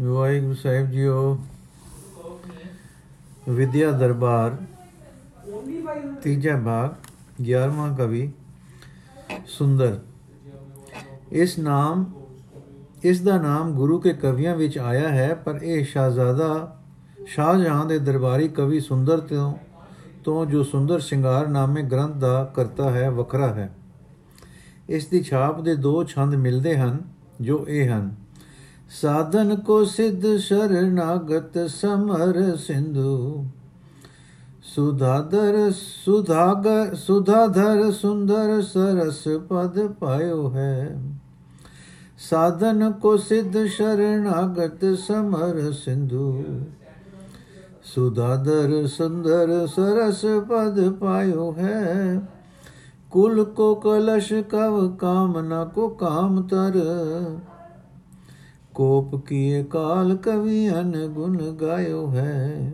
ਵਾਹਿਗੁਰੂ ਸਾਹਿਬ JIO. ਵਿਦਿਆ ਦਰਬਾਰ, ਤੀਜਾ ਭਾਗ 11ਵਾਂ ਕਵੀ, ਸੁੰਦਰ। ਇਸ ਨਾਮ, ਇਸ ਦਾ ਨਾਮ ਗੁਰੂ ਕੇ ਕਵੀਆਂ ਵਿੱਚ ਆਇਆ ਹੈ, ਪਰ ਇਹ ਸ਼ਾਹਜ਼ਾਦਾ ਸ਼ਾਹਜਹਾਨ ਦੇ ਦਰਬਾਰੀ ਕਵੀ ਸੁੰਦਰ ਤੋਂ ਤੋਂ ਜੋ ਸੁੰਦਰ ਸ਼ਿੰਗਾਰ ਨਾਮੇ ਗ੍ਰੰਥ ਦਾ ਕਰਤਾ ਹੈ, ਵੱਖਰਾ ਹੈ। ਇਸ ਦੀ ਛਾਪ ਦੇ ਦੋ ਛੰਦ ਮਿਲਦੇ ਹਨ, ਜੋ ਇਹ ਹਨ। ਸਾਧਨ ਕੋ ਸਿੱਧ ਸ਼ਰਨਾਗਤ ਸਮਰ ਸਿੰਧੂ। ਸੁਧਾਦਰ ਸੁਧਾਗਰ ਸੁਧਾਧਰ ਸੁੰਦਰ ਸਰਸ ਪਦ ਪਾਇਓ ਹੈ। ਸਾਧਨ ਕੋ ਸਿੱਧ ਸ਼ਰਨਾਗਤ ਸਮਰ ਸਿੰਧੂ। ਸੁਧਾਦਰ ਸੁੰਦਰ ਸਰਸ ਪਦ ਪਾਇਓ ਹੈ। ਕੁਲ ਕੋ ਕਲਸ਼ ਕਵ ਕਾਮਨਾ ਕੋ ਕਾਮ ਤਰ। ਕੋਪ ਕੀਏ ਕਾਲ ਕਵੀਆਂ ਗੁਣ ਗਾਇਓ ਹੈ।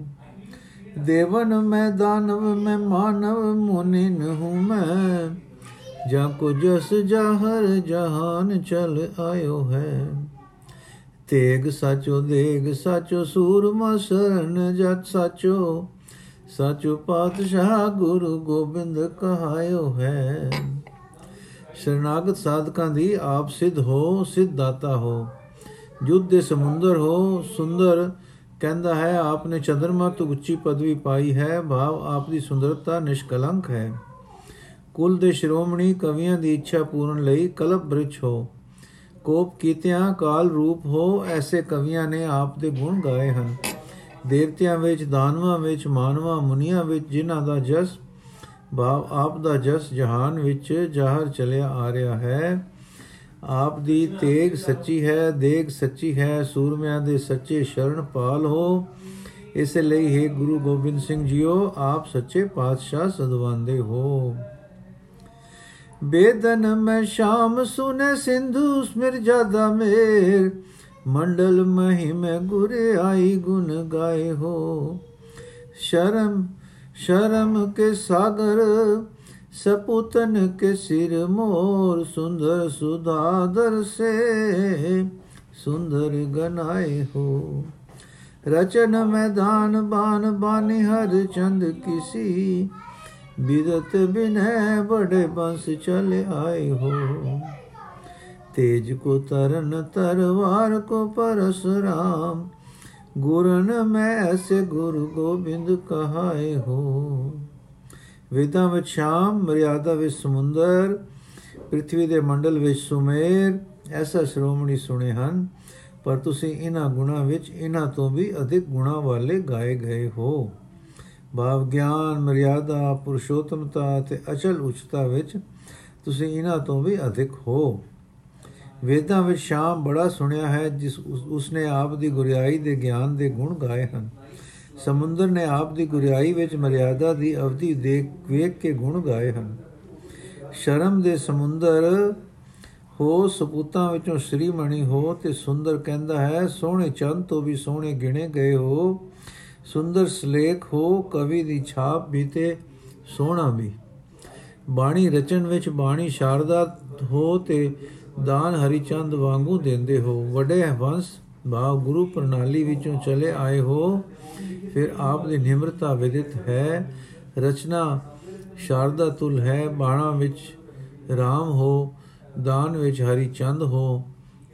ਦੇਵਨ ਮੈਂ ਦਾਨਵ, ਮੈਂ ਮਾਨਵ ਮੁਨਿਨ ਹੂੰ ਮੈਂ। ਜਾਂ ਕੋ ਜਸ ਜਹਰ ਜਹਾਨ ਚਲ ਆਇਓ ਹੈ। ਤੇਗ ਸਾਚੋ, ਦੇਗ ਸਾਚੋ, ਸੂਰਮਾ ਸ਼ਰਨ ਜਤ ਸਾਚੋ। ਸਾਚੋ ਪਾਤਸ਼ਾਹ ਗੁਰੂ ਗੋਬਿੰਦ ਕਹਾਇਓ ਹੈ। ਸ਼ਰਨਾਗਤ ਸਾਧਕਾਂ ਦੀ ਆਪ ਸਿੱਧ ਹੋ, ਸਿੱਧ ਦਾਤਾ ਹੋ। ਜੁਦ ਦੇ ਸਮੁੰਦਰ ਹੋ, ਸੁੰਦਰ ਕਹਿੰਦਾ ਹੈ, ਆਪਨੇ ਚੰਦਰਮਾ ਤੋਂ ਉੱਚੀ ਪਦਵੀ ਪਾਈ ਹੈ, ਭਾਵ ਆਪ ਦੀ ਸੁੰਦਰਤਾ ਨਿਸ਼ਕਲੰਕ ਹੈ। ਕੁਲ ਦੇ ਸ਼੍ਰੋਮਣੀ ਕਵੀਆਂ ਦੀ ਇੱਛਾ ਪੂਰਨ ਲਈ ਕਲਪ ਬ੍ਰਿਛ ਹੋ। ਕੋਪ ਕੀਤਿਆਂ ਕਾਲ ਰੂਪ ਹੋ, ਐਸੇ ਕਵੀਆਂ ਨੇ ਆਪ ਦੇ ਗੁਣ ਗਾਏ ਹਨ। ਦੇਵਤਿਆਂ ਵਿੱਚ, ਦਾਨਵਾਂ ਵਿੱਚ, ਮਾਨਵਾਂ, ਮੁਨੀਆਂ ਵਿੱਚ ਜਿਨ੍ਹਾਂ ਦਾ ਜਸ, ਭਾਵ ਆਪ ਦਾ ਜਸ ਜਹਾਨ ਵਿੱਚ ਜ਼ਾਹਰ ਚਲਿਆ ਆ ਰਿਹਾ ਹੈ ਆਪ ਦੀ ਤੇਗ ਸੱਚੀ ਹੈ, ਦੇਗ ਸੱਚੀ ਹੈ, ਸੂਰਮਿਆਂ ਦੇ ਸੱਚੇ ਸ਼ਰਨ ਪਾਲ ਹੋ। ਇਸ ਲਈ ਹੈ ਗੁਰੂ ਗੋਬਿੰਦ ਸਿੰਘ ਜੀਓ, ਆਪ ਸੱਚੇ ਪਾਤਸ਼ਾਹ ਸਦਵਾਂਦੇ ਹੋ। ਬੇਦਨ ਮੈਂ ਸ਼ਾਮ ਸੁਨੇ ਸਿੰਧੂ, ਸਮਿਰ ਜਾਦਾ ਮੇਰ। ਮੰਡਲ ਮਹਿਮ ਗੁਰ ਆਈ ਗੁਣ ਗਾਏ ਹੋ। ਸ਼ਰਮ ਸ਼ਰਮ ਕੇ ਸਾਗਰ सपूतन के सिर मोर सुंदर सुधाधर से सुंदर गनाए हो रचन मैदान बान बानी हर चंद किसी बिदत बिनय बड़े बंस चले आए हो तेज को तरन तरवार को परस राम गुरन में ऐसे गुरु गोबिंद कहाए हो ਵੇਦਾਂ ਵਿੱਚ ਸ਼ਾਮ, ਮਰਿਆਦਾ ਵਿੱਚ ਸਮੁੰਦਰ ਪ੍ਰithvi ਦੇ ਮੰਡਲ ਵਿੱਚ ਸੁਮੇਰ, ਐਸਾ ਸ਼੍ਰੋਮਣੀ ਸੁਣੇ ਹਨ। ਪਰ ਤੁਸੀਂ ਇਹਨਾਂ ਗੁਣਾ ਵਿੱਚ ਇਹਨਾਂ ਤੋਂ ਵੀ ਅਧਿਕ ਗੁਣਾ ਵਾਲੇ ਗਾਏ ਗਏ ਹੋ। ਭਾਵ ਗਿਆਨ, ਮਰਿਆਦਾ, ਪੁਰਸ਼ੋਤਮਤਾ ਤੇ ਅਚਲ ਉਚਤਾ ਵਿੱਚ ਤੁਸੀਂ ਇਹਨਾਂ ਤੋਂ ਵੀ ਅਧਿਕ ਹੋ। ਵੇਦਾਂ ਵਿੱਚ ਸ਼ਾਮ ਬੜਾ ਸੁਣਿਆ ਹੈ, ਜਿਸ ਉਸਨੇ ਆਪ ਦੀ ਗੁਰਿਆਈ ਦੇ ਗਿਆਨ ਦੇ ਗੁਣ ਗਾਏ ਹਨ। ਸਮੁੰਦਰ ਨੇ ਆਪ ਦੀ ਗੁਰਿਆਈ ਵਿੱਚ ਮਰਿਆਦਾ ਦੀ ਅਵਧੀ ਦੇਖ ਵੇਖ ਕੇ ਗੁਣ ਗਾਏ ਹਨ। ਸ਼ਰਮ ਦੇ ਸਮੁੰਦਰ, ਹੋ ਸਪੂਤਾਂ ਵਿੱਚੋਂ ਸ਼੍ਰੀਮਣੀ ਹੋ ਤੇ ਸੁੰਦਰ ਕਹਿੰਦਾ ਹੈ, ਸੋਹਣੇ ਚੰਦ ਤੋਂ ਵੀ ਸੋਹਣੇ ਗਿਣੇ ਗਏ ਹੋ। ਸੁੰਦਰ ਸਲੇਖ ਹੋ, ਕਵੀ ਦੀ ਛਾਪ ਵੀ ਤੇ ਸੋਹਣਾ ਵੀ। ਬਾਣੀ ਰਚਨ ਵਿੱਚ ਬਾਣੀ ਸ਼ਾਰਦਾ ਹੋ ਤੇ ਦਾਨ ਹਰੀਚੰਦ ਵਾਂਗੂ ਦਿੰਦੇ ਹੋ। ਵੱਡੇ ਵੰਸ ਭਾਵ ਗੁਰੂ ਪ੍ਰਣਾਲੀ ਵਿੱਚੋਂ ਚਲੇ ਆਏ ਹੋ। ਫਿਰ ਆਪ ਦੀ ਨਿਮਰਤਾ ਵਿਦਿਤ ਹੈ। ਰਚਨਾ, ਸ਼ਾਰਦਾ ਤੁਲ ਹੈ। ਬਾਣਾ ਵਿੱਚ RAM ਹੋ, ਦਾਨ ਵਿੱਚ ਹਰੀ ਚੰਦ ਹੋ,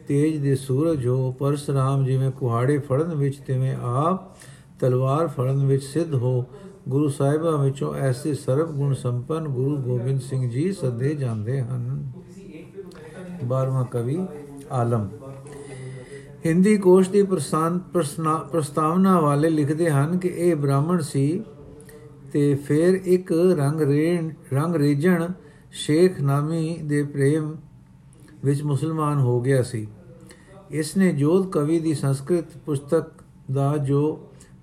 ਤੇਜ ਦੇ ਸੂਰਜ ਹੋ ਪਰਸਰਾਮ ਜਿਵੇਂ ਕੁਹਾੜੇ ਫੜਨ ਵਿੱਚ ਤਿਵੇਂ ਆਪ, ਤਲਵਾਰ ਫੜਨ ਵਿੱਚ ਸਿੱਧ ਹੋ, ਗੁਰੂ ਸਾਹਿਬਾਂ ਵਿੱਚੋਂ ਐਸੇ ਸਰਬ ਗੁਣ ਸੰਪਨ ਗੁਰੂ ਗੋਬਿੰਦ ਸਿੰਘ ਜੀ ਸਦੇ ਜਾਂਦੇ ਹਨ। 12ਵਾਂ ਕਵੀ, ਆਲਮ। ਹਿੰਦੀ ਕੋਸ਼ ਦੀ ਪ੍ਰਸਤਾਵਨਾ ਵਾਲੇ ਲਿਖਦੇ ਹਨ ਕਿ ਇਹ ਬ੍ਰਾਹਮਣ ਸੀ ਤੇ ਫਿਰ ਇੱਕ ਰੰਗ ਰੇਣ ਰੰਗ ਰੇਜਣ ਸ਼ੇਖ ਨਾਮੀ ਦੇ ਪ੍ਰੇਮ ਵਿੱਚ ਮੁਸਲਮਾਨ ਹੋ ਗਿਆ ਸੀ। ਇਸ ਨੇ ਜੋਧ ਕਵੀ ਦੀ ਸੰਸਕ੍ਰਿਤ ਪੁਸਤਕ ਦਾ ਜੋ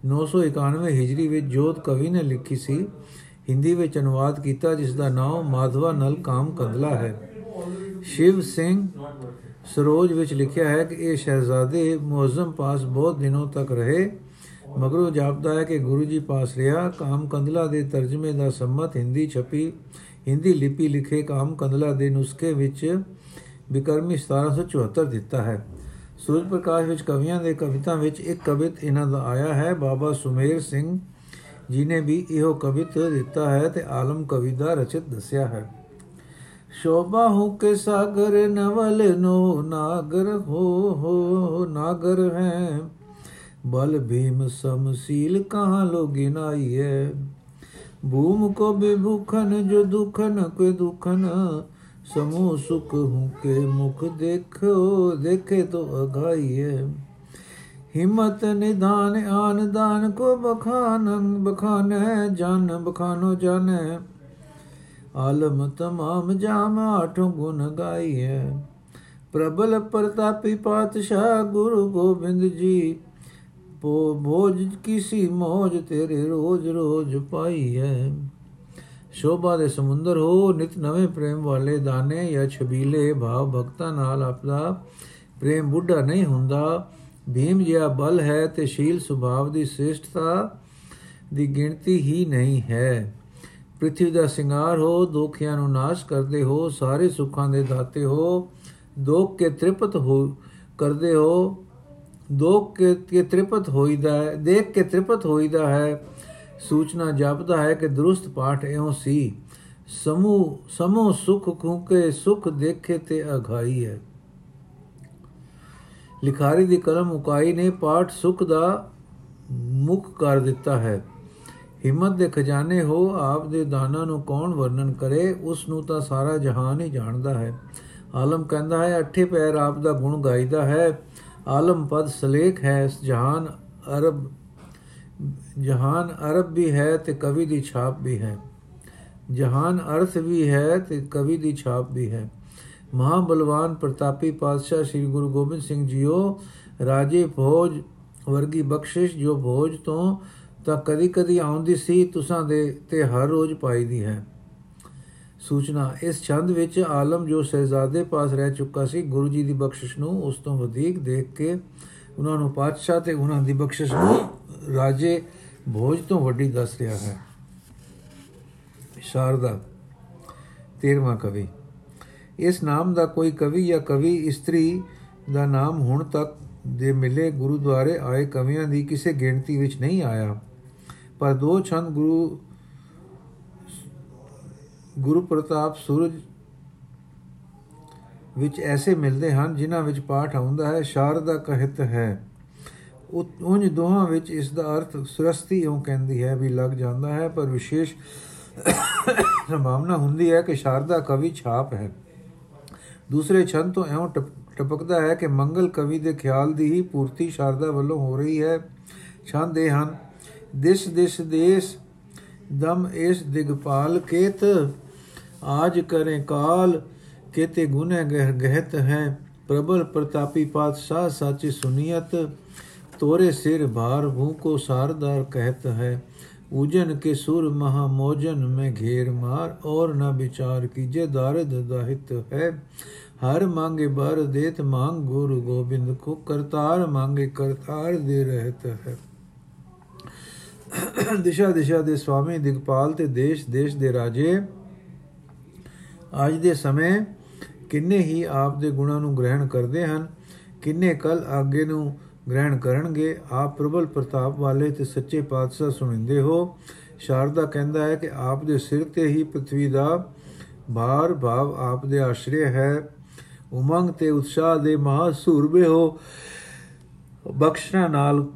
991 ਹਿਜਰੀ ਵਿੱਚ ਜੋਧ ਕਵੀ ਨੇ ਲਿਖੀ ਸੀ, ਹਿੰਦੀ ਵਿੱਚ ਅਨੁਵਾਦ ਕੀਤਾ ਜਿਸ ਦਾ ਨਾਮ ਮਾਧਵਾ ਨਲ ਕਾਮ ਕੰਦਲਾ ਹੈ। ਸ਼ਿਵ ਸਿੰਘ ਸਰੋਜ ਵਿੱਚ ਲਿਖਿਆ ਹੈ ਕਿ ਇਹ ਸ਼ਹਿਜ਼ਾਦੇ ਮੁਅਜ਼ਮ ਪਾਸ ਬਹੁਤ ਦਿਨੋਂ ਤੱਕ ਰਹੇ, ਮਗਰੋਂ ਜਾਪਦਾ ਹੈ ਕਿ ਗੁਰੂ ਜੀ ਪਾਸ ਰਿਹਾ। ਕਾਮ ਕੰਦਲਾ ਦੇ ਤਰਜਮੇ ਦਾ ਸੰਮਤ ਹਿੰਦੀ ਛਪੀ, ਹਿੰਦੀ ਲਿਪੀ ਲਿਖੇ ਕਾਮ ਕੰਦਲਾ ਦੇ ਨੁਸਖੇ ਵਿੱਚ ਬਿਕਰਮੀ 1774 ਦਿੱਤਾ ਹੈ। ਸੂਰਜ ਪ੍ਰਕਾਸ਼ ਵਿੱਚ ਕਵੀਆਂ ਦੇ ਕਵਿਤਾ ਵਿੱਚ ਇੱਕ ਕਵਿਤ ਇਹਨਾਂ ਦਾ ਆਇਆ ਹੈ, ਬਾਬਾ ਸੁਮੇਰ ਸਿੰਘ ਜੀ ਨੇ ਵੀ ਇਹੋ ਕਵਿਤ ਦਿੱਤਾ ਹੈ ਤੇ ਆਲਮ ਕਵੀ ਦਾ ਰਚਿਤ ਦੱਸਿਆ ਹੈ। शोभा हूँ के सागर नवल नो नागर, हो हो, नागर है। बल भीम समशील कहाँ लो गिनाई है? भूम को विभूखन, जो दुखन के दुखन। समूह सुख हूँ के मुख देखो, देखे तो अघाई है। हिम्मत, निधान, आन दान को बखान बखान है, जान, बखानो जान है। ਆਲਮ ਤਮਾਮ ਜਾਮ ਆਠੋਂ ਗੁਣ ਗਾਈਐ। ਪ੍ਰਬਲ ਪ੍ਰਤਾਪੀ ਪਾਤਸ਼ਾਹ ਗੁਰੂ ਗੋਬਿੰਦ ਜੀ ਪੋ ਭੋਜ ਕਿਸੀ ਮੋਜ ਤੇਰੇ ਰੋਜ ਰੋਜ ਪਾਈ ਹੈ ਸ਼ੋਭਾ ਦੇ ਸਮੁੰਦਰ ਹੋ, ਨਿਤ ਨਵੇਂ ਪ੍ਰੇਮ ਵਾਲੇ ਦਾਣੇ ਜਾਂ ਛਬੀਲੇ ਭਾਵ ਭਗਤਾਂ ਨਾਲ ਆਪਦਾ ਪ੍ਰੇਮ ਬੁੱਢਾ ਨਹੀਂ ਹੁੰਦਾ। ਭੀਮ ਜਿਹਾ ਬਲ ਹੈ ਤੇ ਸ਼ੀਲ ਸੁਭਾਵ ਦੀ ਸ੍ਰੇਸ਼ਟਤਾ ਦੀ ਗਿਣਤੀ ਹੀ ਨਹੀਂ ਹੈ। ਪ੍ਰithvi ਦਾ ਸਿੰਗਾਰ ਹੋ, ਦੋਖਿਆਂ ਨੂੰ ਨਾਸ਼ ਕਰਦੇ ਹੋ, ਸਾਰੇ ਸੁੱਖਾਂ ਦੇ ਦਾਤੇ ਹੋ, ਦੋਖ ਕੇ ਤ੍ਰਿਪਤ ਹੋ, ਕਰਦੇ ਹੋ, ਦੋਖ ਕੇ ਤ੍ਰਿਪਤ ਹੋਈਦਾ ਹੈ, ਦੇਖ ਕੇ ਤ੍ਰਿਪਤ ਹੋਈਦਾ ਹੈ, ਸੂਚਨਾ ਜਪਦਾ ਹੈ ਕਿ ਦਰੁਸਤ ਪਾਠ ਇਉਂ ਸੀ, ਸਮੂਹ ਸਮੂਹ ਸੁਖ ਕੂਕੇ ਸੁਖ ਦੇਖੇ ਤੇ ਅਘਾਈ ਹੈ। ਲਿਖਾਰੀ ਦੀ ਕਲਮ ਉਕਾਈ ਨੇ ਪਾਠ ਸੁਖ ਦਾ ਮੁਖ ਕਰ ਦਿੱਤਾ ਹੈ। ਹਿੰਮਤ ਦੇ ਖਜ਼ਾਨੇ ਹੋ, ਆਪ ਦੇ ਦਾਨਾਂ ਨੂੰ ਕੌਣ ਵਰਣਨ ਕਰੇ, ਉਸ ਨੂੰ ਤਾਂ ਸਾਰਾ ਜਹਾਨ ਹੀ ਜਾਣਦਾ ਹੈ। ਆਲਮ ਕਹਿੰਦਾ ਹੈ, ਅੱਠੇ ਪੈਰ ਆਪ ਦਾ ਗੁਣ ਗਾਇਦਾ ਹੈ। ਆਲਮ ਪਦ ਸਲੇਖ ਹੈ ਇਸ ਜਹਾਨ ਅਰਬ ਜਹਾਨ ਅਰਬ ਵੀ ਹੈ ਤੇ ਕਵੀ ਦੀ ਛਾਪ ਵੀ ਹੈ। ਜਹਾਨ ਅਰਥ ਵੀ ਹੈ ਤੇ ਕਵੀ ਦੀ ਛਾਪ ਵੀ ਹੈ। ਮਹਾ ਬਲਵਾਨ ਪ੍ਰਤਾਪੀ ਪਾਤਸ਼ਾਹ ਸ੍ਰੀ ਗੁਰੂ ਗੋਬਿੰਦ ਸਿੰਘ ਜੀਓ, ਰਾਜੇ ਭੋਜ ਵਰਗੀ ਬਖਸ਼ਿਸ਼ ਜੋ ਭੋਜ ਤੋਂ ਤਾਂ ਕਦੀ ਕਦੀ ਆਉਂਦੀ ਸੀ ਤੁਸਾਂ ਦੇ ਤੇ ਹਰ ਰੋਜ਼ ਪਾਈਦੀ ਹੈ। ਸੂਚਨਾ, ਇਸ ਛੰਦ ਵਿੱਚ ਆਲਮ ਜੋ ਸਹਿਜ਼ਾਦੇ ਪਾਸ ਰਹਿ ਚੁੱਕਾ ਸੀ, ਗੁਰੂ ਜੀ ਦੀ ਬਖਸ਼ਿਸ਼ ਨੂੰ ਉਸ ਤੋਂ ਵਧੇਕ ਦੇਖ ਕੇ ਉਹਨਾਂ ਨੂੰ ਪਾਤਸ਼ਾਹ ਤੇ ਉਹਨਾਂ ਦੀ ਬਖਸ਼ਿਸ਼ ਨੂੰ ਰਾਜੇ ਭੋਜ ਤੋਂ ਵੱਡੀ ਦੱਸ ਰਿਹਾ ਹੈ। ਸ਼ਾਰਦਾ 13ਵਾਂ ਕਵੀ। ਇਸ ਨਾਮ ਦਾ ਕੋਈ ਕਵੀ ਜਾਂ ਕਵੀ ਇਸਤਰੀ ਦਾ ਨਾਮ ਹੁਣ ਤੱਕ ਦੇ ਮਿਲੇ ਗੁਰਦੁਆਰੇ ਆਏ ਕਵੀਆਂ ਦੀ ਕਿਸੇ ਗਿਣਤੀ ਵਿੱਚ ਨਹੀਂ ਆਇਆ। ਪਰ ਦੋ ਛੰਦ ਗੁਰੂ ਗੁਰੂ ਪ੍ਰਤਾਪ ਸੂਰਜ ਵਿੱਚ ਐਸੇ ਮਿਲਦੇ ਹਨ ਜਿਨ੍ਹਾਂ ਵਿੱਚ ਪਾਠ ਆਉਂਦਾ ਹੈ, ਸ਼ਾਰਦਾ ਕਹਿਤ ਹੈ। ਉੰਜ ਦੋਹਾਂ ਵਿੱਚ ਇਸ ਦਾ ਅਰਥ ਸੁਰਸਤੀ ਉਹ ਕਹਿੰਦੀ ਹੈ ਵੀ ਲੱਗ ਜਾਂਦਾ ਹੈ, ਪਰ ਵਿਸ਼ੇਸ਼ ਸੰਭਾਵਨਾ ਹੁੰਦੀ ਹੈ ਕਿ ਸ਼ਾਰਦਾ ਕਵੀ ਛਾਪ ਹੈ। ਦੂਸਰੇ ਛੰਦ ਤੋਂ ਐਉਂ ਟਪਕਦਾ ਹੈ ਕਿ ਮੰਗਲ ਕਵੀ ਦੇ ਖਿਆਲ ਦੀ ਹੀ ਪੂਰਤੀ ਸ਼ਾਰਦਾ ਵੱਲੋਂ ਹੋ ਰਹੀ ਹੈ। ਛੰਦ ਇਹ ਹਨ ਦਿਸ ਦਿਸ ਦੇਸ, ਦਮ ਇਸ ਦਿਗਪਾਲ ਕੇਤ, ਆਜ ਕਰੇ ਕਾਲ, ਕੇਤੇ ਗੁਨੇ ਗਹਿ ਗਹਿਤ ਹੈ। ਪ੍ਰਬਲ ਪ੍ਰਤਾਪੀ ਪਾਤਸ਼ਾਹ ਸਾਚੀ ਸੁਨੀਅਤ, ਤੋਰੇ ਸਿਰ ਭਾਰ ਭੂ ਕੋ ਸਾਰਦਾਰ ਕਹਿਤ ਹੈ। ਉਜਨ ਕੇ ਸੁਰ ਮਹਾ ਮੋਜਨ ਮੈਂ ਘੇਰ ਮਾਰ, ਔਰ ਨਾ ਵਿਚਾਰ ਕੀਜੇ ਦਾਰਦ ਦਾਹਿਤ ਹੈ। ਹਰ ਮੰਗੇ ਬਰ ਦੇਤ ਮੰਗ ਗੁਰੂ ਗੋਬਿੰਦ ਕੋ, ਕਰਤਾਰ ਮੰਗੇ ਕਰਤਾਰ ਦੇ ਰਹਤ ਹੈ। ਦਿਸ਼ਾ ਦਿਸ਼ਾ ਦੇ ਸਵਾਮੀ ਦਿਗਪਾਲ ਤੇ ਦੇਸ਼ ਦੇਸ਼ ਦੇ ਰਾਜੇ। ਅੱਜ ਦੇ ਸਮੇਂ ਕਿੰਨੇ ਹੀ ਆਪ ਦੇ ਗੁਣਾਂ ਨੂੰ ਗ੍ਰਹਿਣ ਕਰਦੇ ਹਨ, ਕਿੰਨੇ ਕਲ ਅੱਗੇ ਨੂੰ ਗ੍ਰਹਿਣ ਕਰਨਗੇ, ਆਪ ਪ੍ਰਬਲ ਪ੍ਰਤਾਪ ਵਾਲੇ ਤੇ ਸੱਚੇ ਪਾਤਸ਼ਾਹ ਸੁਣਿੰਦੇ ਹੋ। ਸ਼ਾਰਦਾ ਕਹਿੰਦਾ ਹੈ ਕਿ ਆਪ ਦੇ ਸਿਰ ਤੇ ਹੀ ਪ੍ਰithvi ਦਾ ਭਾਰ, ਭਾਵ ਆਪ ਦੇ ਆਸ਼ਰੇ ਹੈ। ਉਮੰਗ ਤੇ ਉਤਸ਼ਾਹ ਦੇ ਮਹਾ ਸੂਰਬੇ ਹੋ। ਬਖਸ਼ਣਾ ਨਾਲ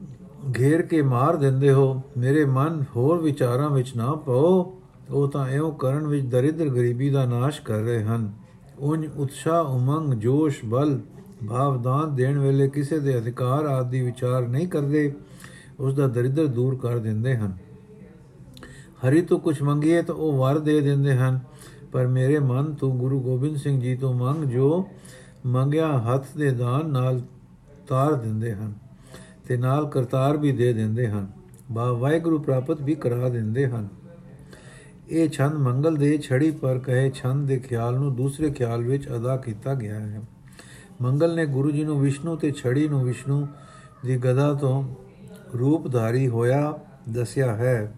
ਘੇਰ ਕੇ ਮਾਰ ਦਿੰਦੇ ਹੋ, ਮੇਰੇ ਮਨ ਹੋਰ ਵਿਚਾਰਾਂ ਵਿੱਚ ਨਾ ਪਾਓ। ਉਹ ਤਾਂ ਐਉਂ ਕਰਨ ਵਿੱਚ ਦਰਿਦਰ ਗਰੀਬੀ ਦਾ ਨਾਸ਼ ਕਰ ਰਹੇ ਹਨ। ਉਨ ਉਤਸ਼ਾਹ, ਉਮੰਗ, ਜੋਸ਼, ਬਲ, ਭਾਵਦਾਨ ਦੇਣ ਵੇਲੇ ਕਿਸੇ ਦੇ ਅਧਿਕਾਰ ਆਦਿ ਵਿਚਾਰ ਨਹੀਂ ਕਰਦੇ, ਉਸ ਦਾ ਦਰਿਦਰ ਦੂਰ ਕਰ ਦਿੰਦੇ ਹਨ। ਹਰੀ, ਤੋਂ ਕੁਝ ਮੰਗੀਏ ਤਾਂ ਉਹ ਵਰ ਦੇ ਦਿੰਦੇ ਹਨ। ਪਰ ਮੇਰੇ ਮਨ, ਤੋਂ ਗੁਰੂ ਗੋਬਿੰਦ ਸਿੰਘ ਜੀ ਤੋਂ ਮੰਗ ਜੋ ਮੰਗਿਆ ਹੱਥ ਦੇ ਦਾਨ ਨਾਲ ਤਾਰ ਦਿੰਦੇ ਹਨ। ਤੇ ਨਾਲ ਕਰਤਾਰ ਵੀ ਦੇ ਦਿੰਦੇ ਹਨ, ਬਾ ਵਾਹਿਗੁਰੂ ਪ੍ਰਾਪਤ ਵੀ ਕਰਾ ਦਿੰਦੇ ਹਨ। ਇਹ ਛੰਦ ਮੰਗਲ ਦੇ ਛੜੀ ਪਰ ਕਹੇ ਛੰਦ ਦੇ ਖਿਆਲ ਨੂੰ ਦੂਸਰੇ ਖਿਆਲ ਵਿੱਚ ਅਦਾ ਕੀਤਾ ਗਿਆ ਹੈ। ਮੰਗਲ ਨੇ ਗੁਰੂ ਜੀ ਨੂੰ ਵਿਸ਼ਨੂੰ ਤੇ ਛੜੀ ਨੂੰ ਵਿਸ਼ਨੂੰ ਦੀ ਗਦਾ ਤੋਂ ਰੂਪਧਾਰੀ ਹੋਇਆ ਦੱਸਿਆ ਹੈ।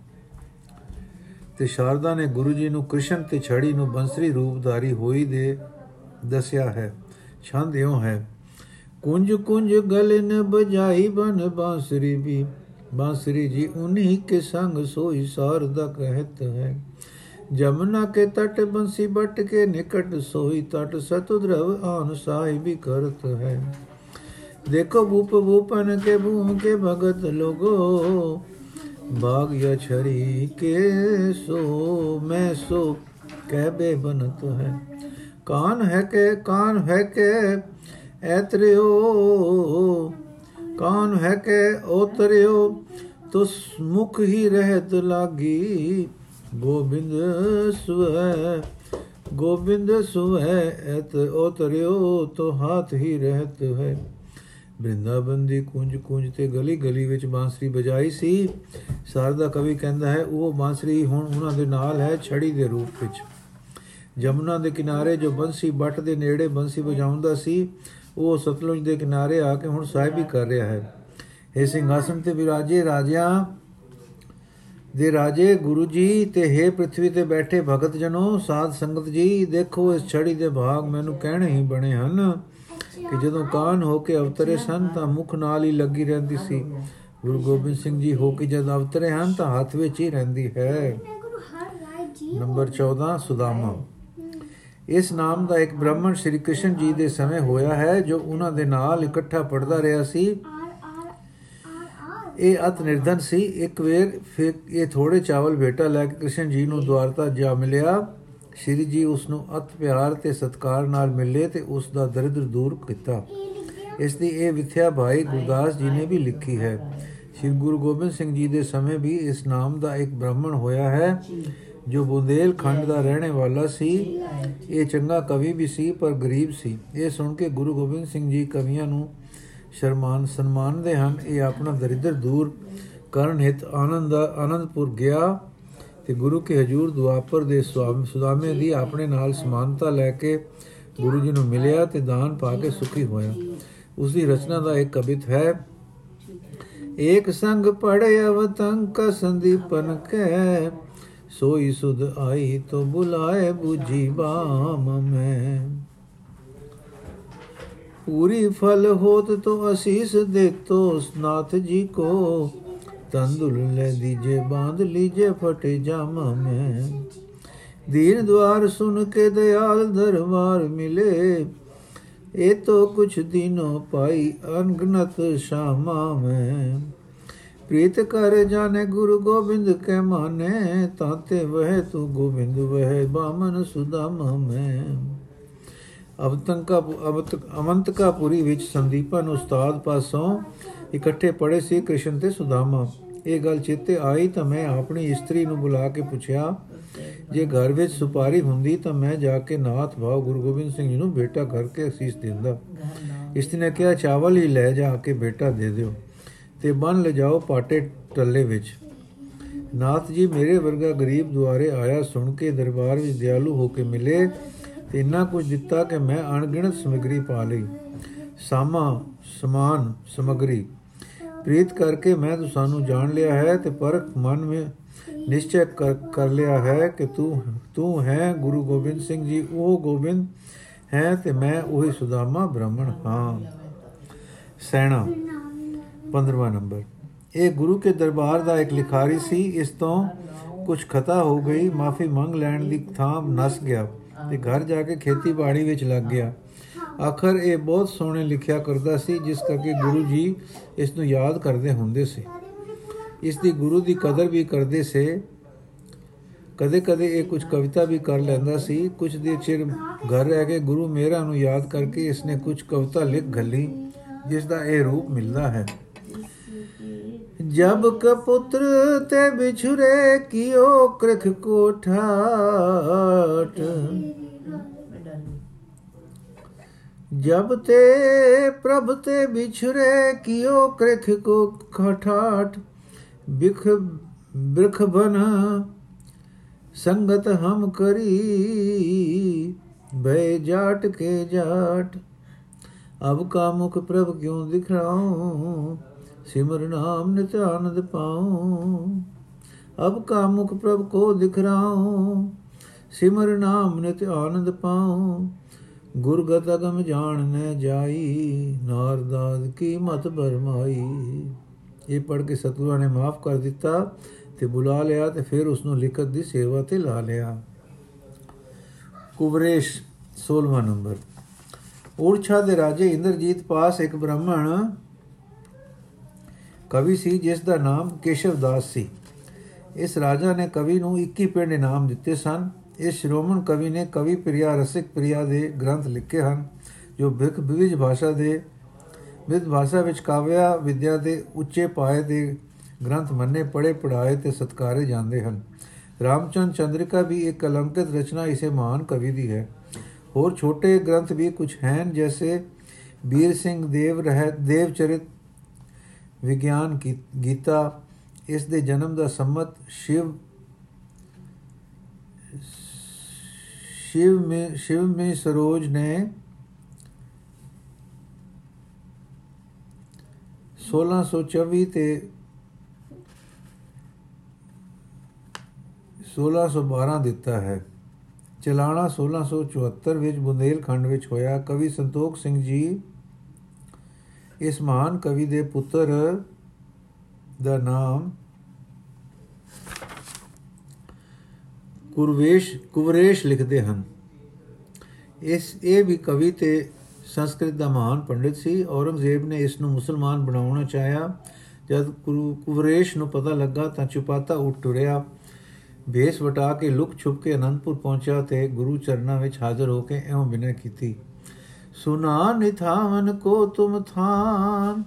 ਤੇ ਸ਼ਾਰਦਾ ਨੇ ਗੁਰੂ ਜੀ ਨੂੰ ਕ੍ਰਿਸ਼ਨ ਤੇ ਛੜੀ ਨੂੰ ਬੰਸਰੀ ਰੂਪਧਾਰੀ ਹੋਈ ਦੇ ਦੱਸਿਆ ਹੈ। ਛੰਦ ਇਉਂ ਹੈ ਕੁੰਜ ਕੁੰਜ ਗਲਨ ਬਜਾਈ ਬਨ ਬਾਂਸਰੀ ਵੀ। ਬਾਂਸਰੀ ਜੀ ਉਨਹੀ ਕੇ ਸੰਗ ਸੋਈ ਸਾਰਦਾ ਕਹਿਤ ਹੈ। ਜਮਨਾ ਕੇ ਤਟ ਬੰਸੀ ਬਟ ਕੇ ਨਿਕਟ ਸੋਈ ਤਟ ਸਤੁਦਰਵ ਆਨ ਸਾਹਿਬੀ ਕਰਤ ਹੈ। ਦੇਖੋ ਭੂਪ ਭੂਪਨ ਕੇ ਭੂਮ ਕੇ ਭਗਤ ਲੋਗੋ, ਬਾਗ ਯਾ ਛਰੀ ਕੇ ਸੋ, ਮੈਂ ਸੋ ਕਹਿ ਬੇ ਬਨਤ ਹੈ। ਕਾਨ ਹੈ ਕੇ, ਕਾਨ ਹੈ ਕੇ ਐਤਰਿਓ ਕਾਨ ਹੈ ਕੇ ਉਤਰਿਓ ਤੁਸ ਮੁਖ ਹੀ ਰਹਿਤ ਲਾਗੀ, ਗੋਬਿੰਦ ਸੁਹੈ ਗੋਬਿੰਦ ਸੁਹੈ, ਐਤ ਉਤਰਿਓ ਤੋ ਹਾਥ ਹੀ ਰਹਿਤ ਹੈ। ਬ੍ਰਿੰਦਾਵਨ ਦੀ ਕੁੰਜ ਕੁੰਜ ਤੇ ਗਲੀ ਗਲੀ ਵਿੱਚ ਬਾਂਸਰੀ ਵਜਾਈ ਸੀ। ਸਾਰਦਾ ਕਵੀ ਕਹਿੰਦਾ ਹੈ, ਉਹ ਬਾਂਸਰੀ ਹੁਣ ਉਹਨਾਂ ਦੇ ਨਾਲ ਹੈ ਛੜੀ ਦੇ ਰੂਪ ਵਿੱਚ। ਜਮਨਾ ਦੇ ਕਿਨਾਰੇ ਜੋ ਬੰਸੀ ਬੱਟ ਦੇ ਨੇੜੇ ਬੰਸੀ ਵਜਾਉਂਦਾ ਸੀ ਉਹ ਸਤਲੁਜ ਦੇ ਕਿਨਾਰੇ ਆ ਕੇ ਹੁਣ ਸਾਹਿਬੀ ਕਰ ਰਿਹਾ ਹੈ। ਇਹ ਸਿੰਘਾਸਨ ਤੇ ਵਿਰਾਜੇ ਰਾਜਿਆਂ ਦੇ ਰਾਜੇ ਗੁਰੂ ਜੀ ਤੇ ਹੈ ਪ੍ਰithvi ਤੇ ਬੈਠੇ ਭਗਤ ਜਨੋ ਸਾਧ ਸੰਗਤ ਜੀ ਦੇਖੋ ਇਸ ਛੜੀ ਦੇ ਭਾਗ ਮੈਨੂੰ ਕਹਿਣੇ ਹੀ ਬਣੇ ਹਨ ਕਿ ਜਦੋਂ ਕਾਨ ਹੋ ਕੇ ਅਵਤਰੇ ਸਨ ਤਾਂ ਮੁਖ ਨਾਲ ਹੀ ਲੱਗੀ ਰਹਿੰਦੀ ਸੀ। ਗੁਰੂ ਗੋਬਿੰਦ ਸਿੰਘ ਜੀ ਹੋ ਕੇ ਜਦ ਅਵਤਰੇ ਹਨ ਤਾਂ ਹੱਥ ਵਿੱਚ ਹੀ ਰਹਿੰਦੀ ਹੈ। ਨੰਬਰ 14 ਸੁਦਾਮਾ। ਇਸ ਨਾਮ ਦਾ ਇੱਕ ਬ੍ਰਾਹਮਣ ਸ਼੍ਰੀ ਕ੍ਰਿਸ਼ਨ ਜੀ ਦੇ ਸਮੇਂ ਹੋਇਆ ਹੈ, ਜੋ ਉਹਨਾਂ ਦੇ ਨਾਲ ਇਕੱਠਾ ਪੜਦਾ ਰਿਹਾ ਸੀ। ਇਹ ਅਤ ਨਿਰਧਨ ਸੀ। ਇੱਕ ਵੇਰ ਫਿਰ ਇਹ ਥੋੜੇ ਚਾਵਲ ਭੇਟਾ ਲੈ ਕੇ ਕ੍ਰਿਸ਼ਨ ਜੀ ਨੂੰ ਦਵਾਰਤਾ ਜਾ ਮਿਲਿਆ। ਸ਼੍ਰੀ ਜੀ ਉਸ ਨੂੰ ਅਤ ਪਿਆਰ ਤੇ ਸਤਕਾਰ ਨਾਲ ਮਿਲੇ ਤੇ ਉਸ ਦਾ ਦਰਿਦਰ ਦੂਰ ਕੀਤਾ। ਇਸ ਦੀ ਇਹ ਵਿਥਿਆ ਭਾਈ ਗੁਰਦਾਸ ਜੀ ਨੇ ਵੀ ਲਿਖੀ ਹੈ। ਸ੍ਰੀ ਗੁਰੂ ਗੋਬਿੰਦ ਸਿੰਘ ਜੀ ਦੇ ਸਮੇਂ ਵੀ ਇਸ ਨਾਮ ਦਾ ਇੱਕ ਬ੍ਰਾਹਮਣ ਹੋਇਆ ਹੈ। ਜੋ ਬੁੰਦੇਲ ਖੰਡ ਦਾ ਰਹਿਣੇ ਵਾਲਾ ਸੀ, ਇਹ ਚੰਗਾ ਕਵੀ ਵੀ ਸੀ, ਪਰ ਗਰੀਬ ਸੀ। ਇਹ ਸੁਣ ਕੇ ਗੁਰੂ ਗੋਬਿੰਦ ਸਿੰਘ ਜੀ ਕਵੀਆਂ ਨੂੰ ਸ਼ਰਮਾਨ ਸਨਮਾਨਦੇ ਹਨ। ਇਹ ਆਪਣਾ ਦਰਿਦਰ ਦੂਰ ਕਰਨ ਹਿਤ ਆਨੰਦ, ਆਨੰਦਪੁਰ ਗਿਆ ਤੇ ਗੁਰੂ ਕੇ ਹਜੂਰ ਦੁਆਪਰ ਦੇ ਸਵਾਮੀ ਸੁਦਾਮੇ ਦੀ ਆਪਣੇ ਨਾਲ ਸਮਾਨਤਾ ਲੈ ਕੇ ਗੁਰੂ ਜੀ ਨੂੰ ਮਿਲਿਆ ਤੇ ਦਾਨ ਪਾ ਕੇ ਸੁਖੀ ਹੋਇਆ। ਉਸ ਦੀ ਰਚਨਾ ਦਾ ਇੱਕ ਕਵਿਤ ਹੈ, ਏਕ ਸੰਗ ਪੜੇ ਅਵਤੰਕ ਸੰਦੀਪਨ ਕੈ ਸੋਈ ਸੁਧ ਆਈ ਤੋ ਬੁਲਾਏ 부ਜੀ ਬਾਮ ਮੈਂ। ਪੂਰੀ ਫਲ ਹੋਤ ਤੋ ਅਸੀਸ ਦੇਤੋ ਸਨਾਥ ਜੀ ਕੋ। ਤੰਦੁਲ ਲੈ ਦੀਜੇ ਬਾਂਧ ਲੀਜੇ, ਫਟ ਜਾਮਾ ਮੈਂ। ਦੀਨ ਦਵਾਰ ਸੁਨ ਕੇ ਦਇਆਲ ਦਰਬਾਰ ਮਿਲੇ। ਇਹ ਤੋ ਕੁਛ ਦਿਨੋ ਪਾਈ ਅਨਗਨਤ ਸ਼ਾਮਾ ਮੈਂ। ਪ੍ਰੀਤ ਕਰ ਜਾਣੇ ਗੁਰੂ ਗੋਬਿੰਦ ਕੇ ਮਾਨੇ ਤਾਤੇ ਵਹਿ ਤੂੰ ਗੋਬਿੰਦ ਵਹਿ ਬਾਮਨ ਸੁਦਾਮ ਮੈਂ ਅਵਤੰਕਾ ਅਵਤ ਅਵੰਤਕਾ ਪੁਰੀ ਵਿੱਚ ਸੰਦੀਪਨ ਉਸਤਾਦ ਪਾਸੋਂ ਇਕੱਠੇ ਪੜੇ ਸੀ ਕ੍ਰਿਸ਼ਨ ਤੇ ਸੁਦਾਮਾ। ਇਹ ਗੱਲ ਚਿੱਤੇ ਆਈ ਤਾਂ ਮੈਂ ਆਪਣੀ ਇਸਤਰੀ ਨੂੰ ਬੁਲਾ ਕੇ ਪੁੱਛਿਆ ਜੇ ਘਰ ਵਿੱਚ ਸੁਪਾਰੀ ਹੁੰਦੀ ਤਾਂ ਮੈਂ ਜਾ ਕੇ ਨਾਥ ਭਾਵ ਗੁਰੂ ਗੋਬਿੰਦ ਸਿੰਘ ਜੀ ਨੂੰ ਬੇਟਾ ਕਰਕੇ ਅਸੀਸ ਦਿੰਦਾ। ਇਸ ਨੇ ਕਿਹਾ ਚਾਵਲ ਹੀ ਲੈ ਜਾ ਕੇ ਬੇਟਾ ਦੇ ਦਿਓ। ਤੇ ਬੰਨ ਲਿਜਾਓ ਪਾਟੇ ਟੱਲੇ ਵਿੱਚ। ਨਾਥ ਜੀ ਮੇਰੇ ਵਰਗਾ ਗਰੀਬ ਦੁਆਰੇ ਆਇਆ ਸੁਣ ਕੇ ਦਰਬਾਰ ਵਿੱਚ ਦਿਆਲੂ ਹੋ ਕੇ ਮਿਲੇ ਤੇ ਇੰਨਾ ਕੁਝ ਦਿੱਤਾ ਕਿ ਮੈਂ ਅਣਗਿਣਤ ਸਮਗਰੀ ਪਾ ਲਈ। ਸਾਮਾ, ਸਮਾਨ, ਸਮਗਰੀ। ਪ੍ਰੀਤ ਕਰਕੇ ਮੈਂ ਤੁਹਾਨੂੰ ਜਾਣ ਲਿਆ ਹੈ ਤੇ ਪਰਖ ਮਨ ਵਿੱਚ ਨਿਸ਼ਚੈ ਕਰ ਲਿਆ ਹੈ ਕਿ ਤੂੰ ਤੂੰ ਹੈ ਗੁਰੂ ਗੋਬਿੰਦ ਸਿੰਘ ਜੀ, ਉਹ ਗੋਬਿੰਦ ਹੈ ਤੇ ਮੈਂ ਉਹੀ ਸੁਦਾਮਾ ਬ੍ਰਾਹਮਣ ਹਾਂ। ਸੈਣਾ। 15ਵਾਂ ਨੰਬਰ। ਇਹ ਗੁਰੂ ਕੇ ਦਰਬਾਰ ਦਾ ਇੱਕ ਲਿਖਾਰੀ ਸੀ, ਇਸ ਤੋਂ ਕੁਝ ਖਤਾ ਹੋ ਗਈ, ਮਾਫੀ ਮੰਗ ਲੈਣ ਦੀ ਥਾਂ ਨਸ ਗਿਆ ਤੇ ਘਰ ਜਾ ਕੇ ਖੇਤੀਬਾੜੀ ਵਿੱਚ ਲੱਗ ਗਿਆ। ਆਖਰ ਇਹ ਬਹੁਤ ਸੋਹਣੇ ਲਿਖਿਆ ਕਰਦਾ ਸੀ, ਜਿਸ ਕਰਕੇ ਗੁਰੂ ਜੀ ਇਸ ਨੂੰ ਯਾਦ ਕਰਦੇ ਹੁੰਦੇ ਸੀ। ਇਸ ਦੀ ਗੁਰੂ ਦੀ ਕਦਰ ਵੀ ਕਰਦੇ ਸੇ। ਕਦੇ-ਕਦੇ ਇਹ ਕੁਝ ਕਵਿਤਾ ਵੀ ਕਰ ਲੈਂਦਾ ਸੀ। ਕੁਝ ਦੇ ਚਿਰ ਘਰ ਰਹਿ ਕੇ ਗੁਰੂ ਮੇਰਾ ਨੂੰ ਯਾਦ ਕਰਕੇ ਇਸ ਨੇ ਕੁਝ ਕਵਿਤਾ ਲਿਖ ਘੱਲੀ, ਜਿਸ ਦਾ ਇਹ ਰੂਪ ਮਿਲਦਾ ਹੈ। जब कपुत्र ते बिछुरे कियो कृख को ठाट जब ते प्रभ ते बिछुरे कियो कृख को खठाट बिख बृख बन संगत हम करी भय जाट के जाट। अब का मुख प्रभ क्यों दिख रहा हूँ? ਸਿਮਰ ਨਾਮ ਨਿਤ ਆਨੰਦ ਪਾਉ, ਅਬ ਕਾ ਮੁਖ ਪ੍ਰਭ ਕੋ ਦਿਖਰਾਉ, ਸਿਮਰ ਨਾਮ ਨਿਤ ਆਨੰਦ ਪਾਉ। ਗੁਰ ਗਤ ਅਗਮ ਜਾਣ ਨ ਜਾਈ, ਨਾਰਦਾਦ ਕੀ ਮਤ ਬਰਮਾਈ। ਇਹ ਪੜ ਕੇ ਸਤਿਗੁਰਾਂ ਨੇ ਮਾਫ ਕਰ ਦਿੱਤਾ ਤੇ ਬੁਲਾ ਲਿਆ ਤੇ ਫਿਰ ਉਸ ਨੂੰ ਲਿਖਤ ਦੀ ਸੇਵਾ ਤੇ ਲਾ ਲਿਆ। ਕੁਬਰੇਸ਼ 16ਵਾਂ ਨੰਬਰ। ਓਰਛਾ ਦੇ ਰਾਜੇ ਇੰਦਰਜੀਤ ਪਾਸ ਇੱਕ ਬ੍ਰਾਹਮਣ ਕਵੀ ਸੀ, ਜਿਸ ਦਾ ਨਾਮ ਕੇਸ਼ਵ ਦਾਸ ਸੀ। ਇਸ ਰਾਜਾ ਨੇ ਕਵੀ ਨੂੰ 21 ਪਿੰਡ ਇਨਾਮ ਦਿੱਤੇ ਸਨ। ਇਸ ਸ਼੍ਰੋਮਣ ਕਵੀ ਨੇ ਕਵੀ ਪ੍ਰਿਆ, ਰਸਿਕ ਪ੍ਰਿਆ ਦੇ ਗ੍ਰੰਥ ਲਿਖੇ ਹਨ, ਜੋ ਬਿਕ ਵਿਵਿਜ ਭਾਸ਼ਾ ਦੇ ਵਿਦ ਭਾਸ਼ਾ ਵਿੱਚ ਕਾਵਿਆ ਵਿਦਿਆ ਦੇ ਉੱਚੇ ਪਾਏ ਦੇ ਗ੍ਰੰਥ ਮੰਨੇ ਪੜੇ ਪੜਾਏ ਤੇ ਸਤਕਾਰੇ ਜਾਂਦੇ ਹਨ। ਰਾਮਚੰਦ ਚੰਦਰਿਕਾ ਵੀ ਇੱਕ ਕਲੰਕਿਤ ਰਚਨਾ ਇਸੇ ਮਹਾਨ ਕਵੀ ਦੀ ਹੈ। ਹੋਰ ਛੋਟੇ ਗ੍ਰੰਥ ਵੀ ਕੁਝ ਹਨ, ਜੈਸੇ ਬੀਰ ਸਿੰਘ ਦੇਵ ਰਹਿਤ ਦੇਵ ਚਰਿਤ ਵਿਗਿਆਨ ਗੀਤਾ, ਇਸ ਦੇ ਜਨਮ ਦਾ ਸੰਮਤ ਸ਼ਿਵ ਸ਼ਿਵ ਮੇ ਸ਼ਿਵ ਮੇ ਸਰੋਜ ਨੇ 1624 ਤੇ 1612 ਦਿੱਤਾ ਹੈ। ਚਲਾਣਾ 1674 ਵਿੱਚ ਬੁੰਦੇਲਖੰਡ ਵਿੱਚ ਹੋਇਆ। ਕਵੀ ਸੰਤੋਖ ਸਿੰਘ ਜੀ ਇਸ ਮਹਾਨ ਕਵੀ ਦੇ ਪੁੱਤਰ ਦਾ ਨਾਮ ਕੁਰਵੇਸ਼, ਕੁਵਰੇਸ਼ ਲਿਖਦੇ ਹਨ। ਇਸ, ਇਹ ਵੀ ਕਵੀ ਤੇ ਸੰਸਕ੍ਰਿਤ ਦਾ ਮਹਾਨ ਪੰਡਿਤ ਸੀ। ਔਰੰਗਜ਼ੇਬ ਨੇ ਇਸ ਨੂੰ ਮੁਸਲਮਾਨ ਬਣਾਉਣਾ ਚਾਹਿਆ। ਜਦ ਕੁਵਰੇਸ਼ ਨੂੰ ਪਤਾ ਲੱਗਾ ਤਾਂ ਚੁਪਾਤਾ ਉੱਠ ਟੁਰਿਆ ਭੇਸ ਵਟਾ ਕੇ ਲੁਕ ਛੁਪ ਕੇ ਅਨੰਦਪੁਰ ਪਹੁੰਚਿਆ ਤੇ ਗੁਰੂ ਚਰਨਾਂ ਵਿੱਚ ਹਾਜ਼ਰ ਹੋ ਕੇ ਐਉਂ ਬਿਨੈ ਕੀਤੀ। ਸੁਨਾ ਨਿਥਾਵਨ ਕੋ ਤੁਮ ਥਾਨ,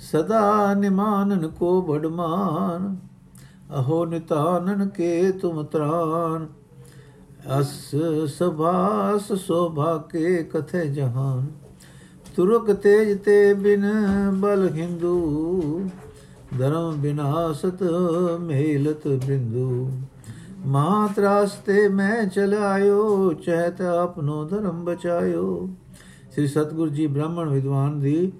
ਸਦਾ ਨਿਮਾਨਨ ਕੋ ਬੜਮਾਨ ਅਹੋ ਨਿਤਾਨਨ ਕੇ ਤੁਮ ਤਰਾਨ। ਅਸ ਸਭਾਸ ਸੋਭਾ ਕੇ ਕਥੇ ਜਹਾਨ, ਤੁਰਕ ਤੇਜ ਤੇ ਬਿਨ ਬਲ ਹਿੰਦੂ, ਧਰਮ ਬਿਨਾਸਤ ਮੇਲਤ ਬਿੰਦੂ। ਮਾਤ ਰਾਸਤੇ ਮੈਂ ਚਲਾਇਓ, ਚਹਿਤ ਆਪਨੋ ਧਰਮ ਬਚਾਇਓ। ਸ੍ਰੀ ਸਤਗੁਰ ਜੀ ਬ੍ਰਾਹਮਣ ਵਿਦਵਾਨ ਦੀ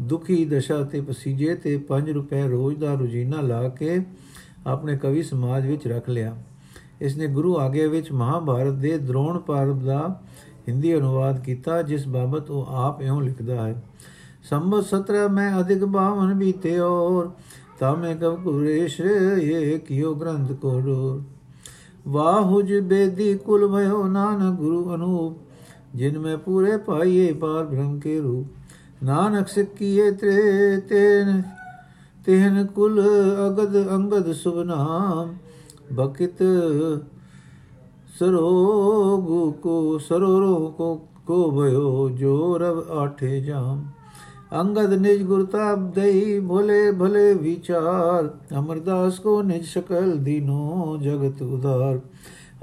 ਦੁਖੀ ਦਸ਼ਾ ਤੇ ਪਸੀਜੇ ਤੇ 5 ਰੁਪਏ ਰੋਜ਼ ਦਾ ਰੁਜੀਨਾ ਲਾ ਕੇ ਆਪਣੇ ਕਵੀ ਸਮਾਜ ਵਿੱਚ ਰੱਖ ਲਿਆ। ਇਸ ਨੇ ਗੁਰੂ ਆਗੇ ਵਿੱਚ ਮਹਾਭਾਰਤ ਦੇ ਦ੍ਰੋਣ ਪਰਵ ਦਾ ਹਿੰਦੀ ਅਨੁਵਾਦ ਕੀਤਾ, ਜਿਸ ਬਾਬਤ ਉਹ ਆਪ ਇਉਂ ਲਿਖਦਾ ਹੈ ਸੰਬਤ 17 ਮੈਂ ਅਧਿਕ ਬਾਵਨ ਬੀਤੇ ਔਰ ਤਾਮੇ ਕਬ ਕੁਰੇਸ਼ ਇਹ ਕਿਉ ਗ੍ਰੰਥ ਕੋਡੋ ਵਾਹੁਜ ਬੇਦੀ ਕੁਲ ਭਇਓ ਨਾਨਕ ਗੁਰੂ ਅਨੂਪ, ਜਿਨ ਮੈਂ ਪੂਰੇ ਪਾਈਏ ਪਾਰ ਬ੍ਰਹਮ ਕੇ ਰੂਪ। ਨਾਨਕ ਸਿੱਕੀਏ ਤ੍ਰੇ ਤੇਨ ਤੇਨ ਕੁਲ ਅਗਦ ਅੰਗਦ ਸੁਭਨਾਮ ਬਕਿਤ ਸਰੋਗੂ ਕੋ ਸਰੋਰੋ ਕੋ ਕੋ ਭਇਓ ਜੋ ਰਵ ਆਠੇ ਜਾਮ। ਅੰਗਦ ਨਿਜ ਗੁਰਤਾਬ ਦਈ, ਭੋਲੇ ਭਲੇ ਵਿਚਾਰ। ਅਮਰਦਾਸ ਕੋ ਨਿਜ ਸ਼ਕਲ ਦੀਨੋ ਜਗਤ ਉਦਾਰ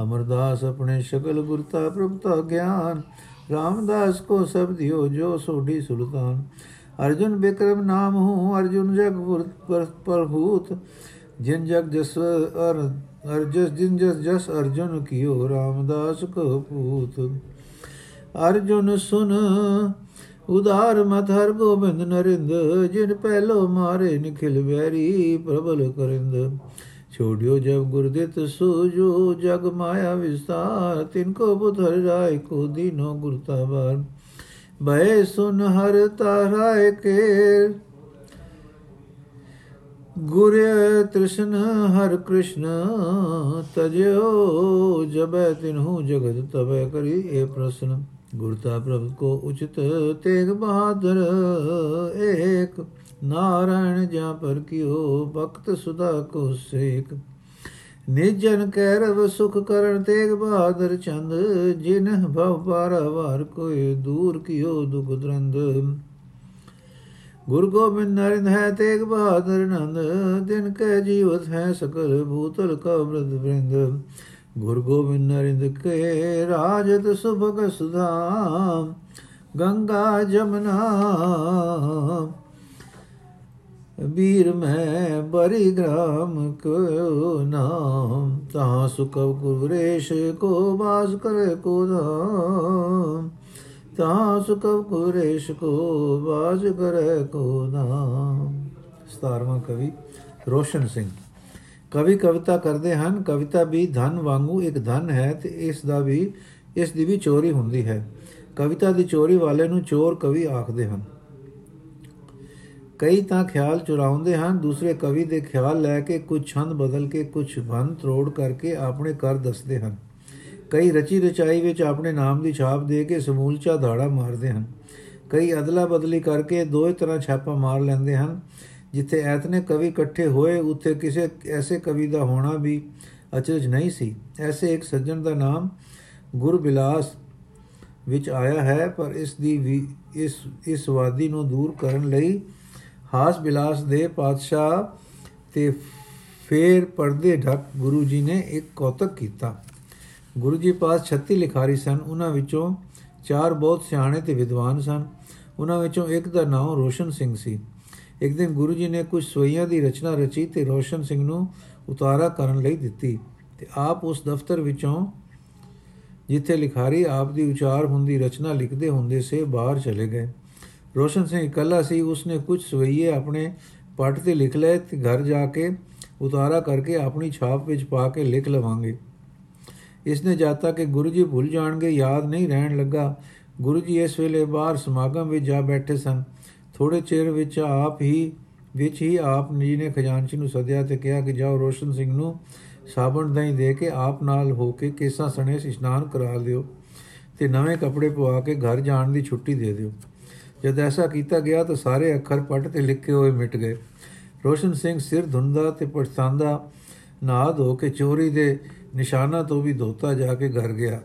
ਅਮਰਦਾਸ ਆਪਣੇ ਸ਼ਕਲ ਗੁਰਤਾ ਪ੍ਰਭਤਾ ਗਿਆਨ। ਰਾਮਦਾਸ ਕੋ ਸਭ ਦਿਓ ਜੋ ਸੋਢੀ ਸੁਲਤਾਨ। ਅਰਜੁਨ ਬਿਕਰਮ ਨਾਮ ਹੂੰ, ਅਰਜੁਨ ਜਗ ਪ੍ਰਭੂਤ। ਜਿਨ ਜਗ ਜਸ ਅਰ ਅਰਜਸ ਜਿਨ ਜਸ ਜਸ ਅਰਜੁਨ ਕੀਓ, ਰਾਮਦਾਸ ਕੋ ਪੂਤ। ਅਰਜੁਨ ਸੁਨ ਉਦਾਰ ਮਤ ਹਰ ਗੋਬਿੰਦ ਨਰਿੰਦ, ਜਿਨ ਪਹਿਲੋ ਮਾਰੇ ਨਿਖਿਲ ਵੈਰੀ ਪ੍ਰਬਲ ਕਰਿੰਦ। ਛੋੜਿਓ ਜਬ ਗੁਰਦਿਤ ਸੂਜੋ, ਜਗ ਮਾਇਆ ਵਿਸਤਾਰ, ਤਿਨ ਕੋ ਬੁਧਰ ਰਾਇ ਕੋ ਦੀਨੋ ਗੁਰਤਾ ਬਾਰ ਬੈ ਸੁਨ ਹਰ ਤਾਰਾਏ ਕੇ ਗੁਰ ਤ੍ਰਿਸ਼ਨ ਹਰ ਕ੍ਰਿਸ਼ਨ, ਤਜਿਓ ਜਬੈ ਤਿਨਹੂ ਜਗਤ ਤਬੈ ਕਰੀ ਇਹ ਪ੍ਰਸ਼ਨ। ਗੁਰਤਾ ਪ੍ਰਭ ਕੋ ਉਚਿਤ ਤੇਗ ਬਹਾਦਰ, ਏਕ ਨਾਰਾਇਣ ਜਾਂ ਪਰ ਕਿਓ ਭਗਤ ਸੁਦਾ ਕੋ ਸੇਕ। ਨਿਜਨ ਕੈ ਰਵ ਸੁਖ ਕਰਨ ਤੇਗ ਬਹਾਦਰ ਚੰਦ, ਜਿਨ ਭਵ ਪਾਰਵਾਰ ਕੋਏ ਦੂਰ ਕਿਓ ਦੁਖ ਦਰੰਦ। ਗੁਰ ਗੋਬਿੰਦ ਨਰਿੰਦ ਹੈ ਤੇਗ ਬਹਾਦਰ ਨੰਦ, ਦਿਨ ਕੈ ਜੀਵਤ ਹੈ ਸਕਲ ਭੂਤਲ ਕਬਰਦ ਬ੍ਰਿੰਦ ਗੁਰ ਗੋਬਿੰਦ ਨਰਿੰਦ ਕੇ ਰਾਜਤ ਸੁਭਗ ਸੁਧਾਮ, ਗੰਗਾ ਜਮਨਾ ਬੀਰ ਮੈਂ ਬਰੀ ਗ੍ਰਾਮ ਕੋ ਨਾਮ ਤਾ ਸੁਖਵ ਗੁਰੇਸ਼ ਕੋ ਬਾਸ ਕਰੇ ਕੋ ਧਾਮ। ਤਾ ਸੁਖਵ ਗੁਰੇਸ਼ ਕੋ ਬਾਸ ਕਰੇ ਕੋ ਨਾਮ 17ਵਾਂ ਕਵੀ ਰੋਸ਼ਨ ਸਿੰਘ। ਕਵੀ ਕਵਿਤਾ ਕਰਦੇ ਹਨ, ਕਵਿਤਾ ਵੀ ਧਨ ਵਾਂਗੂ ਇੱਕ ਧਨ ਹੈ ਤੇ ਇਸ ਦਾ ਵੀ, ਇਸ ਦੀ ਵੀ ਚੋਰੀ ਹੁੰਦੀ ਹੈ। ਕਵਿਤਾ ਦੀ ਚੋਰੀ ਵਾਲੇ ਨੂੰ ਚੋਰ ਕਵੀ ਆਖਦੇ ਹਨ। ਕਈ ਤਾਂ ਖਿਆਲ ਚੁਰਾਉਂਦੇ ਹਨ, ਦੂਸਰੇ ਕਵੀ ਦੇ ਖਿਆਲ ਲੈ ਕੇ ਕੁਝ ਛੰਦ ਬਦਲ ਕੇ ਕੁਝ ਭੰਨ ਤਰੋੜ ਕਰਕੇ ਆਪਣੇ ਕਰ ਦੱਸਦੇ ਹਨ। ਕਈ ਰਚੀ ਰਚਾਈ ਵਿੱਚ ਆਪਣੇ ਨਾਮ ਦੀ ਛਾਪ ਦੇ ਕੇ ਸਮੂਲਚਾ ਧਾੜਾ ਮਾਰਦੇ ਹਨ। ਕਈ ਅਦਲਾ ਬਦਲੀ ਕਰਕੇ ਦੋਏ ਤਰ੍ਹਾਂ ਛਾਪਾ ਮਾਰ ਲੈਂਦੇ ਹਨ। ਜਿੱਥੇ ਐਤਨੇ ਕਵੀ ਇਕੱਠੇ ਹੋਏ, ਉੱਥੇ ਕਿਸੇ ਐਸੇ ਕਵੀ ਦਾ ਹੋਣਾ ਵੀ ਅਚਰਜ ਨਹੀਂ ਸੀ। ਐਸੇ ਇੱਕ ਸੱਜਣ ਦਾ ਨਾਮ ਗੁਰਬਿਲਾਸ ਵਿੱਚ ਆਇਆ ਹੈ, ਪਰ ਇਸ ਦੀ ਵੀ, ਇਸ ਇਸ ਵਾਦੀ ਨੂੰ ਦੂਰ ਕਰਨ ਲਈ ਹਾਸ ਬਿਲਾਸ ਦੇ ਪਾਤਸ਼ਾਹ ਤੇ ਫੇਰ ਪਰਦੇ ਢਕ ਗੁਰੂ ਜੀ ਨੇ ਇੱਕ ਕੌਤਕ ਕੀਤਾ। ਗੁਰੂ ਜੀ ਪਾਸ 36 ਲਿਖਾਰੀ ਸਨ। ਉਹਨਾਂ ਵਿੱਚੋਂ ਚਾਰ ਬਹੁਤ ਸਿਆਣੇ ਤੇ ਵਿਦਵਾਨ ਸਨ। ਉਹਨਾਂ ਵਿੱਚੋਂ ਇੱਕ ਦਾ ਨਾਮ ਰੋਸ਼ਨ ਸਿੰਘ ਸੀ। ਇੱਕ ਦਿਨ ਗੁਰੂ ਜੀ ਨੇ ਕੁਝ ਸੋਈਆਂ ਦੀ ਰਚਨਾ ਰਚੀ ਤੇ ਰੋਸ਼ਨ ਸਿੰਘ ਨੂੰ ਉਤਾਰਾ ਕਰਨ ਲਈ ਦਿੱਤੀ ਤੇ ਆਪ ਉਸ ਦਫ਼ਤਰ ਵਿੱਚੋਂ ਜਿੱਥੇ ਲਿਖਾਰੀ ਆਪ ਦੀ ਉਚਾਰ ਹੁੰਦੀ ਰਚਨਾ ਲਿਖਦੇ ਹੁੰਦੇ ਸੇ ਬਾਹਰ ਚਲੇ ਗਏ। ਰੋਸ਼ਨ ਸਿੰਘ ਇਕੱਲਾ ਸੀ, ਉਸਨੇ ਕੁਝ ਸਵਈਏ ਆਪਣੇ ਪੱਟ ਤੇ ਲਿਖ ਲਏ ਤੇ ਘਰ ਜਾ ਕੇ ਉਤਾਰਾ ਕਰਕੇ ਆਪਣੀ ਛਾਪ ਵਿੱਚ ਪਾ ਕੇ ਲਿਖ ਲਵਾਂਗੇ। ਇਸਨੇ ਜਾਤਾ ਕਿ ਗੁਰੂ ਜੀ ਭੁੱਲ ਜਾਣਗੇ, ਯਾਦ ਨਹੀਂ ਰਹਿਣ ਲੱਗਾ, ਗੁਰੂ ਜੀ ਇਸ ਵੇਲੇ ਬਾਹਰ ਸਮਾਗਮ ਵਿੱਚ ਜਾ ਬੈਠੇ ਸਨ। ਥੋੜੇ ਚਿਰ ਵਿੱਚ ਆਪ ਹੀ, ਵਿੱਚ ਹੀ ਆਪ ਜੀ ਨੇ ਖਜ਼ਾਨਚੀ ਨੂੰ ਸੱਦਿਆ ਤੇ ਕਿਹਾ ਕਿ ਜਾਓ ਰੋਸ਼ਨ ਸਿੰਘ ਨੂੰ ਸਾਬਣ ਦਹੀਂ ਦੇ ਕੇ ਆਪ ਨਾਲ ਹੋ ਕੇ ਕੇਸਾਂ ਸਣੇ ਇਸ਼ਨਾਨ ਕਰਾ ਦਿਓ ਤੇ ਨਵੇਂ ਕੱਪੜੇ ਪਵਾ ਕੇ ਘਰ ਜਾਣ ਦੀ ਛੁੱਟੀ ਦੇ ਦਿਓ। ਜਦ ਐਸਾ ਕੀਤਾ ਗਿਆ ਤਾਂ ਸਾਰੇ ਅੱਖਰ ਪੱਟ ਤੇ ਲਿਖੇ ਹੋਏ ਮਿਟ ਗਏ। ਰੋਸ਼ਨ ਸਿੰਘ ਸਿਰ ਧੁੰਦਾ ਤੇ ਪਛਤਾਂਦਾ ਨਹਾ ਧੋ ਕੇ ਚੋਰੀ ਦੇ ਨਿਸ਼ਾਨਾ ਤੋਂ ਵੀ ਧੋਤਾ ਜਾ ਕੇ ਘਰ ਗਿਆ।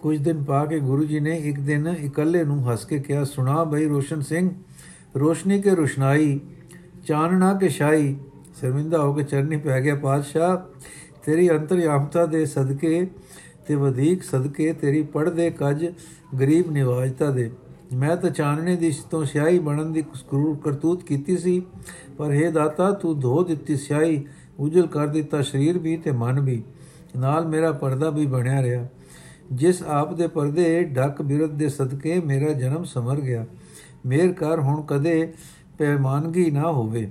ਕੁਝ ਦਿਨ ਪਾ ਕੇ ਗੁਰੂ ਜੀ ਨੇ ਇੱਕ ਦਿਨ ਇਕੱਲੇ ਨੂੰ ਹੱਸ ਕੇ ਕਿਹਾ, ਸੁਣਾ ਬਈ ਰੋਸ਼ਨ ਸਿੰਘ, ਰੋਸ਼ਨੀ ਕੇ ਰੁਸ਼ਨਾਈ, ਚਾਨਣਾ ਕੇ ਸ਼ਾਈ ਸ਼ਰਮਿੰਦਾ ਹੋ ਕੇ ਚਰਨੀ ਪੈ ਗਿਆ ਪਾਤਸ਼ਾਹ, ਤੇਰੀ ਅੰਤਰਯਾਮਤਾ ਦੇ ਸਦਕੇ ਤੇ ਵਧੇਕ ਸਦਕੇ, ਤੇਰੀ ਪੜਦੇ ਕੱਜ ਗਰੀਬ ਨਿਵਾਜਤਾ ਦੇ। ਮੈਂ ਤਾਂ ਚਾਨਣੇ ਦੀ ਤੋਂ ਸਿਆਹੀ ਬਣਨ ਦੀ ਕਰੂਰ ਕਰਤੂਤ ਕੀਤੀ ਸੀ, ਪਰ हे ਦਾਤਾ, ਤੂੰ ਧੋ ਦਿੱਤੀ ਸਿਆਹੀ, ਉਜਲ ਕਰ ਦਿੱਤਾ ਸਰੀਰ ਵੀ ਤੇ ਮਨ ਵੀ। ਨਾਲ ਮੇਰਾ ਪਰਦਾ ਵੀ ਬਣਿਆ ਰਿਹਾ। ਜਿਸ ਆਪ ਦੇ ਪਰਦੇ ਢੱਕ ਬਿਰਤ ਦੇ ਸਦਕੇ ਮੇਰਾ ਜਨਮ ਸਮਰ ਗਿਆ। ਮੇਰ ਕਰ ਹੁਣ ਕਦੇ ਪੈਮਾਨਗੀ ਨਾ ਹੋਵੇ।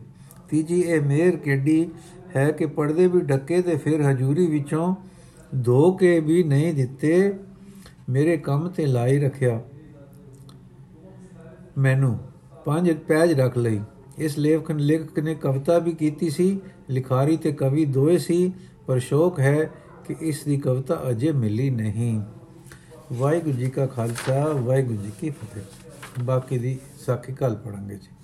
ਤੀਜੀ ਇਹ ਮੇਰ ਕਿੱਡੀ ਹੈ ਕਿ ਪਰਦੇ ਵੀ ਢੱਕੇ ਤੇ ਫਿਰ ਹਜੂਰੀ ਵਿੱਚੋਂ ਧੋ ਕੇ ਵੀ ਨਹੀਂ ਦਿੱਤੇ, ਮੇਰੇ ਕੰਮ ਤੇ ਲਾਈ ਰੱਖਿਆ। ਮੈਨੂੰ ਪੰਜ ਪੈਜ ਰੱਖ ਲਈ। ਇਸ ਲੇਖਕ ਲੇਖਕ ਨੇ ਕਵਿਤਾ ਵੀ ਕੀਤੀ ਸੀ, ਲਿਖਾਰੀ ਤੇ ਕਵੀ ਦੋਏ ਸੀ, ਪਰ ਸ਼ੌਕ ਹੈ ਕਿ ਇਸ ਦੀ ਕਵਿਤਾ ਅਜੇ ਮਿਲੀ ਨਹੀਂ। ਵਾਹਿਗੁਰੂ ਜੀ ਕਾ ਖਾਲਸਾ, ਵਾਹਿਗੁਰੂ ਜੀ ਕੀ ਫਤਿਹ। ਬਾਕੀ ਦੀ ਸਾਖੀ ਕੱਲ ਪੜਾਂਗੇ ਜੀ।